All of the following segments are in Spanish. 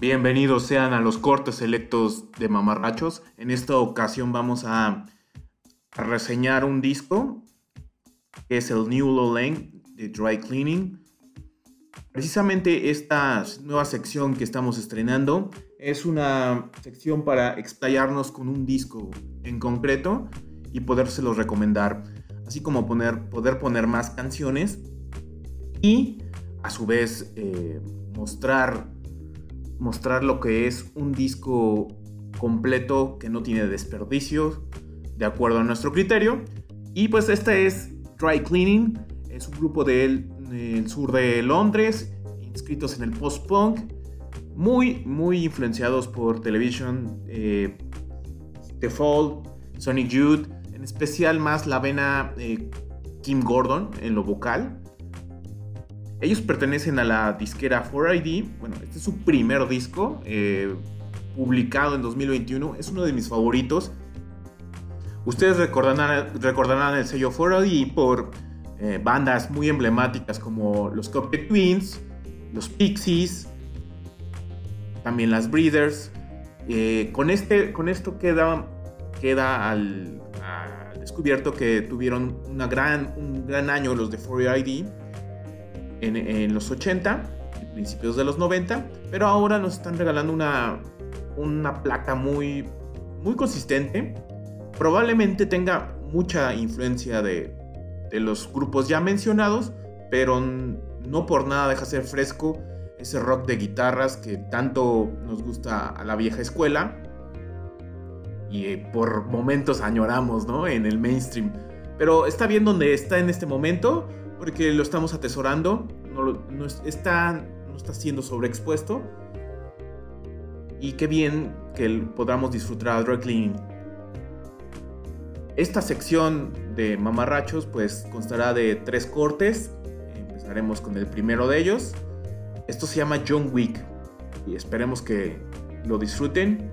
Bienvenidos sean a los cortes selectos de mamarrachos. En esta ocasión vamos a, reseñar un disco que es el New Low Lane de Dry Cleaning. Precisamente esta nueva sección que estamos estrenando es una sección para explayarnos con un disco en concreto y podérselo recomendar, así como poner, poder poner más canciones y a su vez eh, mostrar mostrar lo que es un disco completo que no tiene desperdicios, de acuerdo a nuestro criterio. Y pues este es Dry Cleaning, es un grupo del sur de Londres, inscritos en el post-punk, muy, muy influenciados por Television, eh, The Fall, Sonic Youth, en especial más la vena eh, Kim Gordon en lo vocal. Ellos pertenecen a la disquera 4ID. Bueno, este es su primer disco, eh, publicado en 2021. Es uno de mis favoritos. Ustedes recordarán, el sello 4ID por eh, bandas muy emblemáticas como los Cupcake Twins, los Pixies, también las Breeders. Eh, con, este, con esto queda, al, descubierto que tuvieron un gran año los de 4ID en, los 80, principios de los 90, pero ahora nos están regalando una, una placa muy, muy consistente. Probablemente tenga mucha influencia de, de los grupos ya mencionados, pero no por nada deja ser fresco ese rock de guitarras que tanto nos gusta a la vieja escuela y eh, por momentos añoramos ¿no? en el mainstream. Pero está bien donde está en este momento porque lo estamos atesorando, no, está, no está siendo sobreexpuesto. Y qué bien que podamos disfrutar a Dry Cleaning. Esta sección de mamarrachos pues constará de tres cortes. Empezaremos con el primero de ellos. Esto se llama John Wick y esperemos que lo disfruten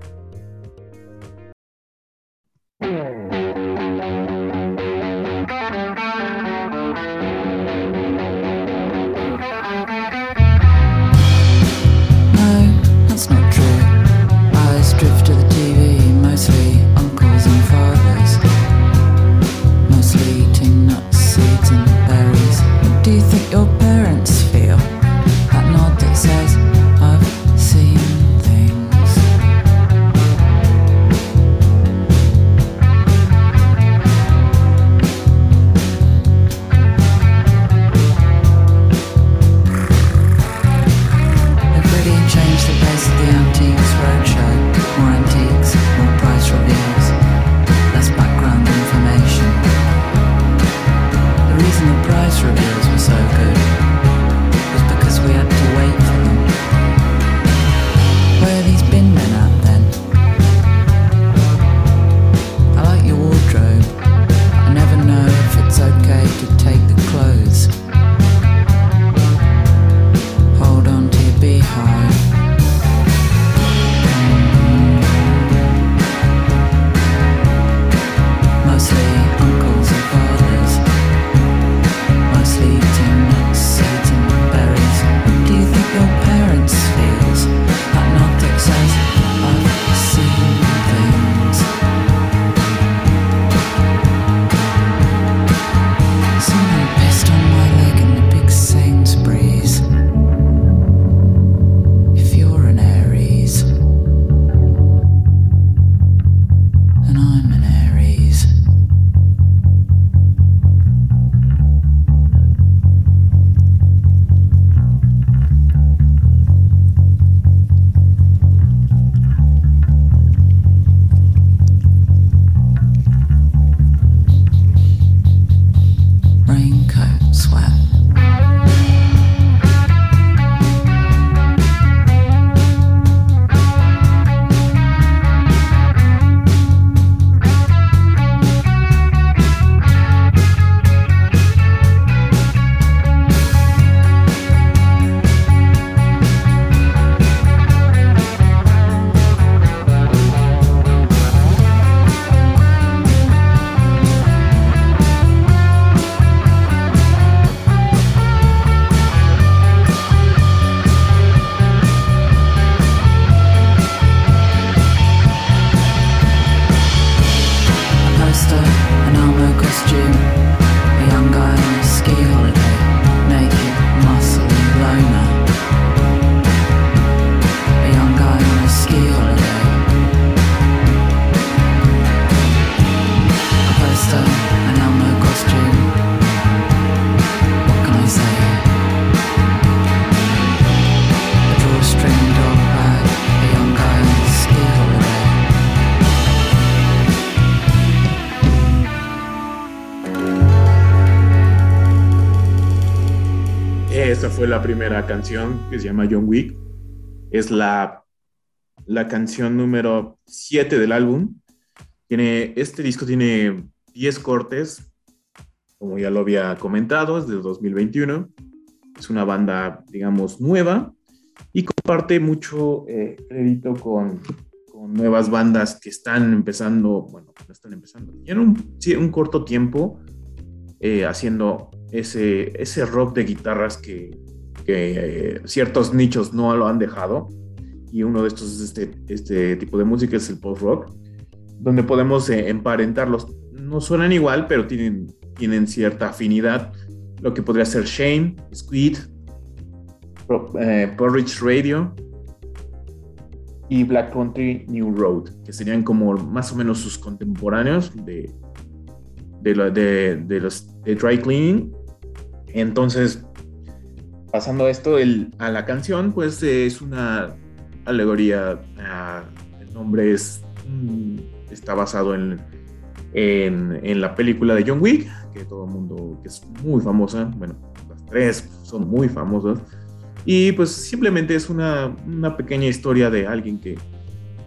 la primera canción que se llama John Wick. Es la, la canción número 7 del álbum. Tiene, este disco tiene 10 cortes, como ya lo había comentado, es del 2021. Es una banda, digamos, nueva y comparte mucho eh, crédito con, con, nuevas bandas que están empezando, bueno, no están empezando, tienen un, un corto tiempo eh, haciendo ese, ese rock de guitarras que, que eh, ciertos nichos no lo han dejado. Y uno de estos es este, este tipo de música, es el post-rock, donde podemos eh, emparentarlos. No suenan igual, pero tienen, tienen cierta afinidad. Lo que podría ser Shane, Squid, Porridge Radio y Black Country New Road, que serían como más o menos sus contemporáneos de, de, de, los de dry cleaning. Entonces, pasando esto a la canción, pues es una alegoría. el nombre mm, está basado en, la película de John Wick, que todo el mundo, que es muy famosa. Bueno, las tres son muy famosas. Y pues simplemente es una, una pequeña historia de alguien que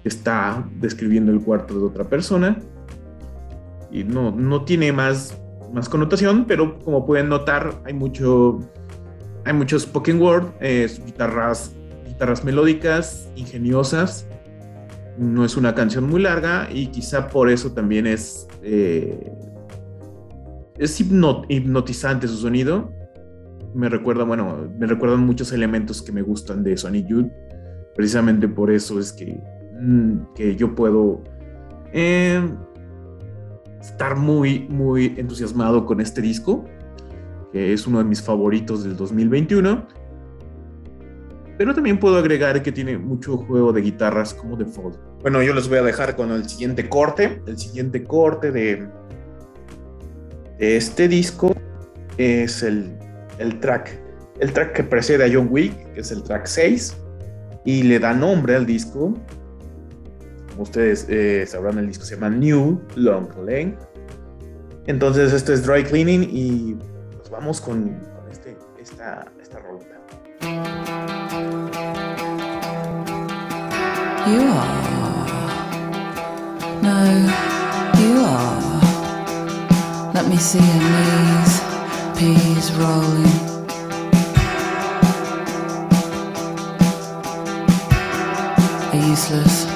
está describiendo el cuarto de otra persona y no, no tiene más, más connotación, pero como pueden notar, hay mucho hay muchos spoken word, guitarras, guitarras melódicas, ingeniosas. No es una canción muy larga y quizá por eso también es, eh, es hipnotizante su sonido. Me recuerda, bueno, me recuerdan muchos elementos que me gustan de Sonic Youth. Precisamente por eso es que, mm, que yo puedo eh, estar muy, muy entusiasmado con este disco, es uno de mis favoritos del 2021. Pero también puedo agregar que tiene mucho juego de guitarras como default. Bueno, yo les voy a dejar con el siguiente corte. El siguiente corte de, de este disco es el, el track. El track que precede a John Wick, que es el track 6, y le da nombre al disco como ustedes eh, sabrán, el disco se llama New Long Length. Entonces, esto es Dry Cleaning y vamos con, con este, esta, esta rolita. You are. No, you are. Let me see your knees, peas rolling. useless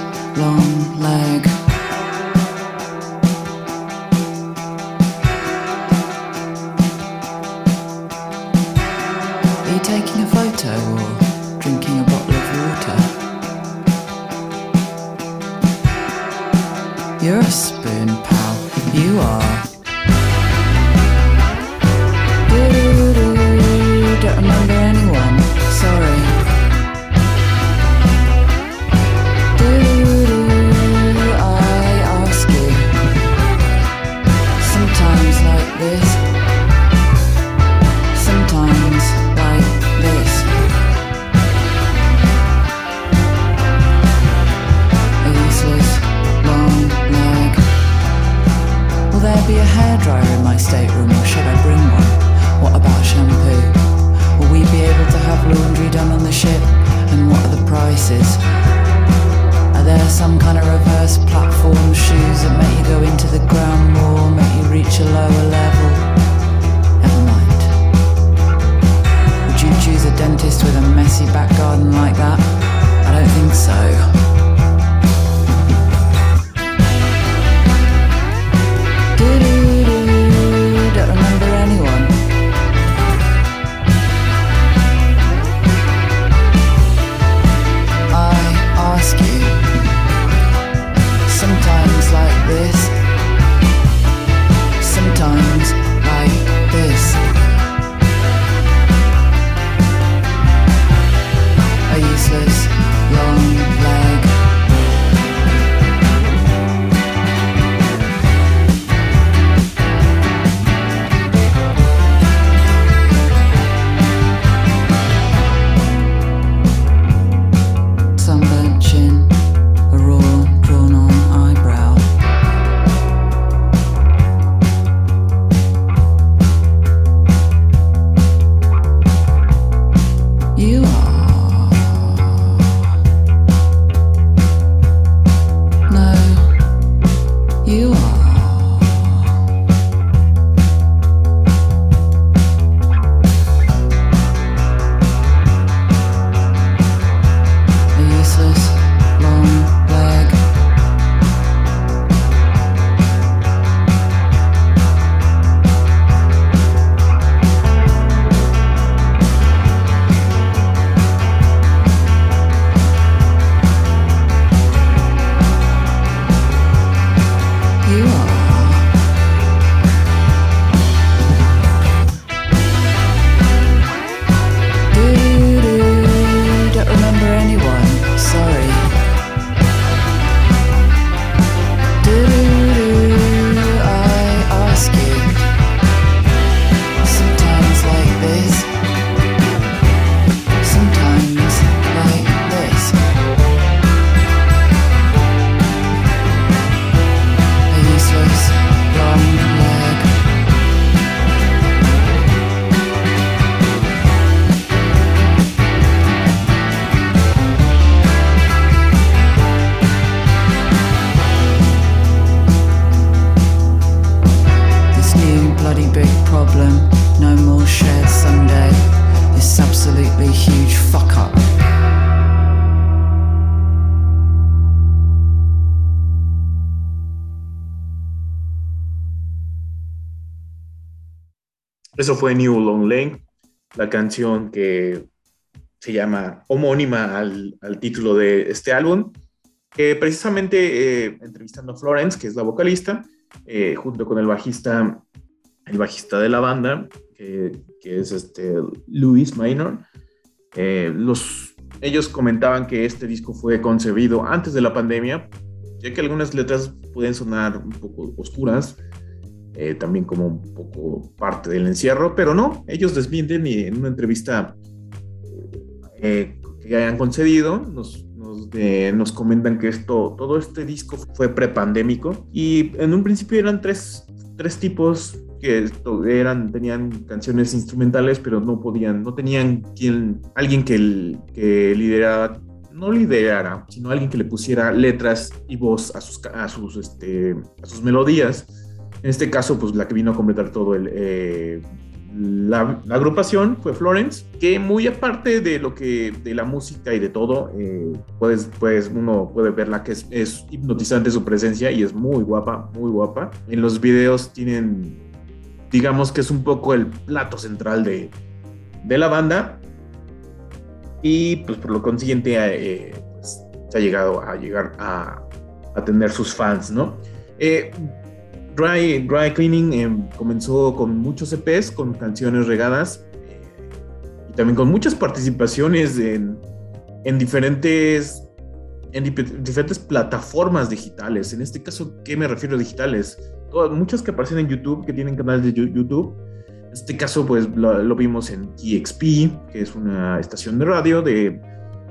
hairdryer in my stateroom or should I bring one? What about shampoo? Will we be able to have laundry done on the ship? And what are the prices? Are there some kind of reverse platform shoes that make you go into the ground more, make you reach a lower level? Never mind. Would you choose a dentist with a messy back garden like that? I don't think so. bloody big problem. No more shared Sunday. Absolutely huge fuck up. Eso fue New Long Lane, la canción que se llama homónima al, al título de este álbum. Precisamente eh, entrevistando a Florence, que es la vocalista, eh, junto con el bajista el bajista de la banda, que, es este Luis Minor, eh, los, ellos comentaban que este disco fue concebido antes de la pandemia, ya que algunas letras pueden sonar un poco oscuras, también como un poco parte del encierro, pero no, ellos desmienten y en una entrevista que hayan concedido nos, comentan que esto, todo este disco fue prepandémico y en un principio eran tres tipos que eran, tenían canciones instrumentales, pero no podían, no tenían quien, alguien que, que liderara, no liderara, sino alguien que le pusiera letras y voz a sus, a sus, este, a sus melodías. En este caso, pues la que vino a completar todo el, eh, la, agrupación fue Florence, que muy aparte de lo que, de la música y de todo, eh, puedes, pues uno puede verla que es, hipnotizante su presencia y es muy guapa, muy guapa. En los videos tienen, digamos que es un poco el plato central de, de la banda y pues por lo consiguiente eh, pues, se ha llegado a llegar a, a tener sus fans, ¿no? Eh, Dry, Dry Cleaning em, comenzó con muchos EPs, con canciones regadas eh, y también con muchas participaciones en, en diferentes en diferentes plataformas digitales. En este caso, ¿qué me refiero a digitales? Todas, muchas que aparecen en YouTube, que tienen canales de YouTube. En este caso, pues lo, vimos en KXP, que es una estación de radio de,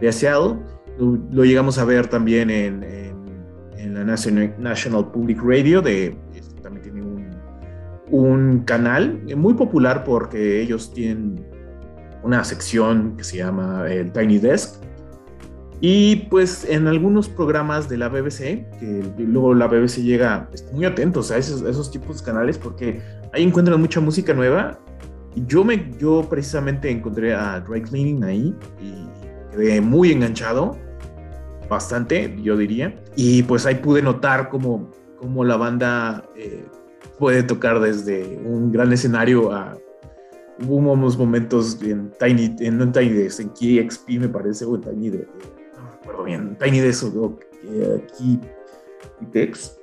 de Seattle. Lo, llegamos a ver también en, en, la National, Public Radio de, también tiene un, un canal muy popular porque ellos tienen una sección que se llama el Tiny Desk. Y pues en algunos programas de la BBC, que luego la BBC llega muy atentos a esos, esos tipos de canales porque ahí encuentran mucha música nueva. Yo, me, yo precisamente encontré a Dry Cleaning ahí y quedé muy enganchado, bastante, yo diría. Y pues ahí pude notar como cómo la banda eh, puede tocar desde un gran escenario a hubo unos momentos en Tiny, en, no Tiny Desk, en KXP me parece, o en Tiny Desk, bien, Tiny Desk o aquí Tex,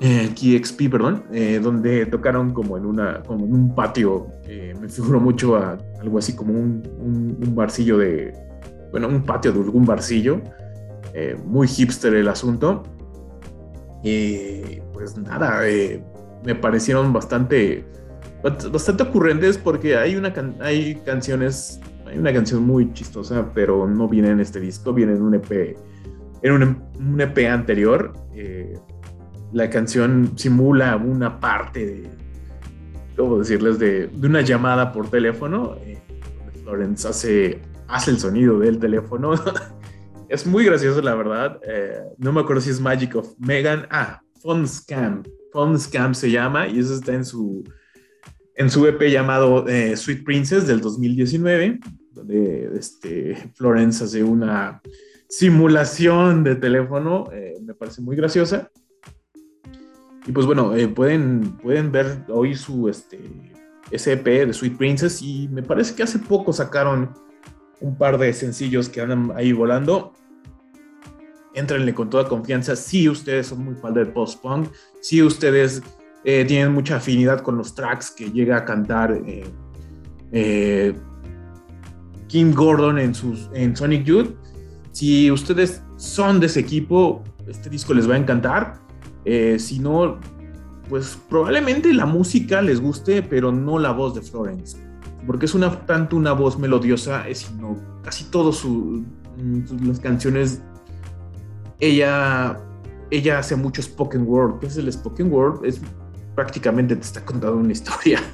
eh, perdón, eh, donde tocaron como en, una, como en un patio, eh, me figuro mucho a algo así como un, un, barcillo de, bueno, un patio de algún barcillo, muy hipster el asunto, y pues nada, eh, me parecieron bastante, bastante ocurrentes porque hay, una hay canciones, hay una canción muy chistosa, pero no viene en este disco, viene en un EP, en un, EP anterior. Eh, la canción simula una parte de, ¿cómo decirles?, de, de una llamada por teléfono. Eh, Florence hace, hace el sonido del teléfono Es muy gracioso, la verdad. Eh, no me acuerdo si es Magic of Megan. Ah, Fun Scam. Fun Scam se llama y eso está en su, en su EP llamado eh, Sweet Princess del 2019, donde este, Florence hace una simulación de teléfono. Eh, me parece muy graciosa. Y pues bueno, pueden, pueden ver, oír su este, EP de Sweet Princess y me parece que hace poco sacaron un par de sencillos que andan ahí volando entrenle con toda confianza. Si ustedes son muy fan del post-punk, si ustedes eh, tienen mucha afinidad con los tracks que llega a cantar eh, eh, Kim Gordon en, sus, en Sonic Youth, si ustedes son de ese equipo, este disco les va a encantar. si no, pues probablemente la música les guste, pero no la voz de Florence. Porque es una, tanto una voz melodiosa, sino casi todas su, mm, las canciones ella, ella hace mucho spoken word. ¿Qué es el spoken word? Es prácticamente te está contando una historia.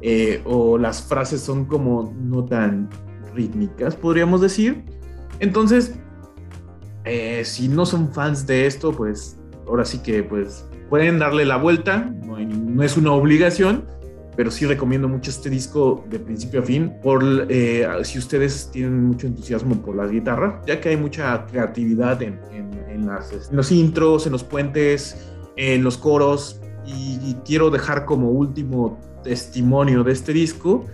Eh, o las frases son como no tan rítmicas, podríamos decir. Entonces, eh, si no son fans de esto, pues ahora sí que pues pueden darle la vuelta, no es una obligación, pero sí recomiendo mucho este disco de principio a fin, por eh, si ustedes tienen mucho entusiasmo por las guitarras, ya que hay mucha creatividad en, en, los intros, en los puentes, en los coros, y, quiero dejar como último testimonio de este disco,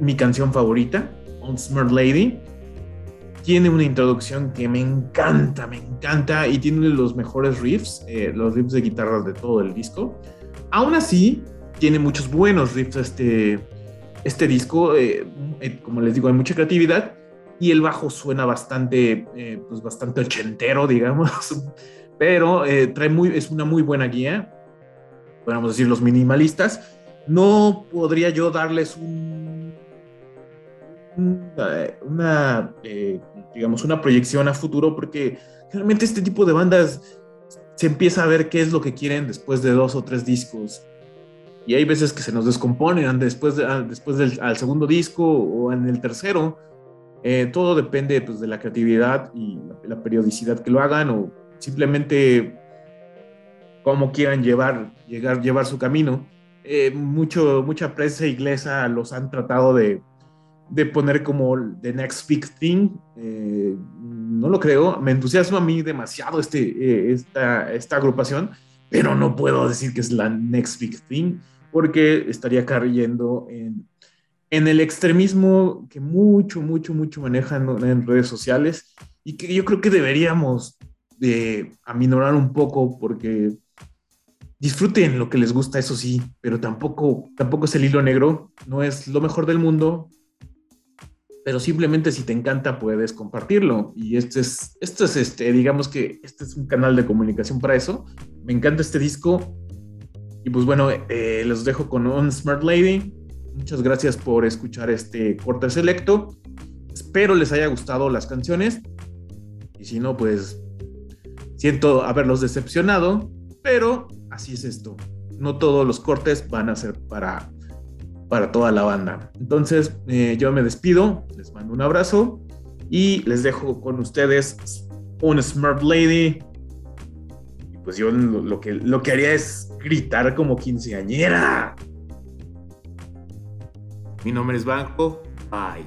mi canción favorita, On Smart Lady, tiene una introducción que me encanta, me encanta y tiene los mejores riffs, eh, los riffs de guitarra de todo el disco. Aún así, tiene muchos buenos riffs este, este disco. Eh, eh, como les digo, hay mucha creatividad y el bajo suena bastante, pues bastante ochentero, digamos. Pero trae muy, es una muy buena guía. Podríamos decir los minimalistas. No podría yo darles un una, digamos, una proyección a futuro, porque realmente este tipo de bandas se empieza a ver qué es lo que quieren después de dos o tres discos. Y hay veces que se nos descomponen después, después del al segundo disco o en el tercero. Eh, todo depende pues, de la creatividad y la, periodicidad que lo hagan o simplemente cómo quieran llevar, llegar, llevar su camino. Eh, mucho, mucha prensa inglesa los han tratado de, de poner como The Next Big Thing. Eh, no lo creo. Me entusiasma a mí demasiado este, eh, esta, esta agrupación, pero no puedo decir que es la Next Big Thing porque estaría cayendo en, en el extremismo que mucho, mucho, mucho manejan en redes sociales y que yo creo que deberíamos de aminorar un poco porque disfruten lo que les gusta, eso sí, pero tampoco, tampoco es el hilo negro, no es lo mejor del mundo, pero simplemente si te encanta puedes compartirlo. Y este es, esto es este, digamos que este es un canal de comunicación para eso. Me encanta este disco. Y pues bueno, eh, los dejo con un Smart Lady. Muchas gracias por escuchar este corte selecto. Espero les haya gustado las canciones. Y si no, pues siento haberlos decepcionado. Pero así es esto. No todos los cortes van a ser para para toda la banda. Entonces, eh, yo me despido, les mando un abrazo y les dejo con ustedes un Smart Lady. Pues yo lo, que, lo que haría es gritar como quinceañera. Mi nombre es Banco. Bye.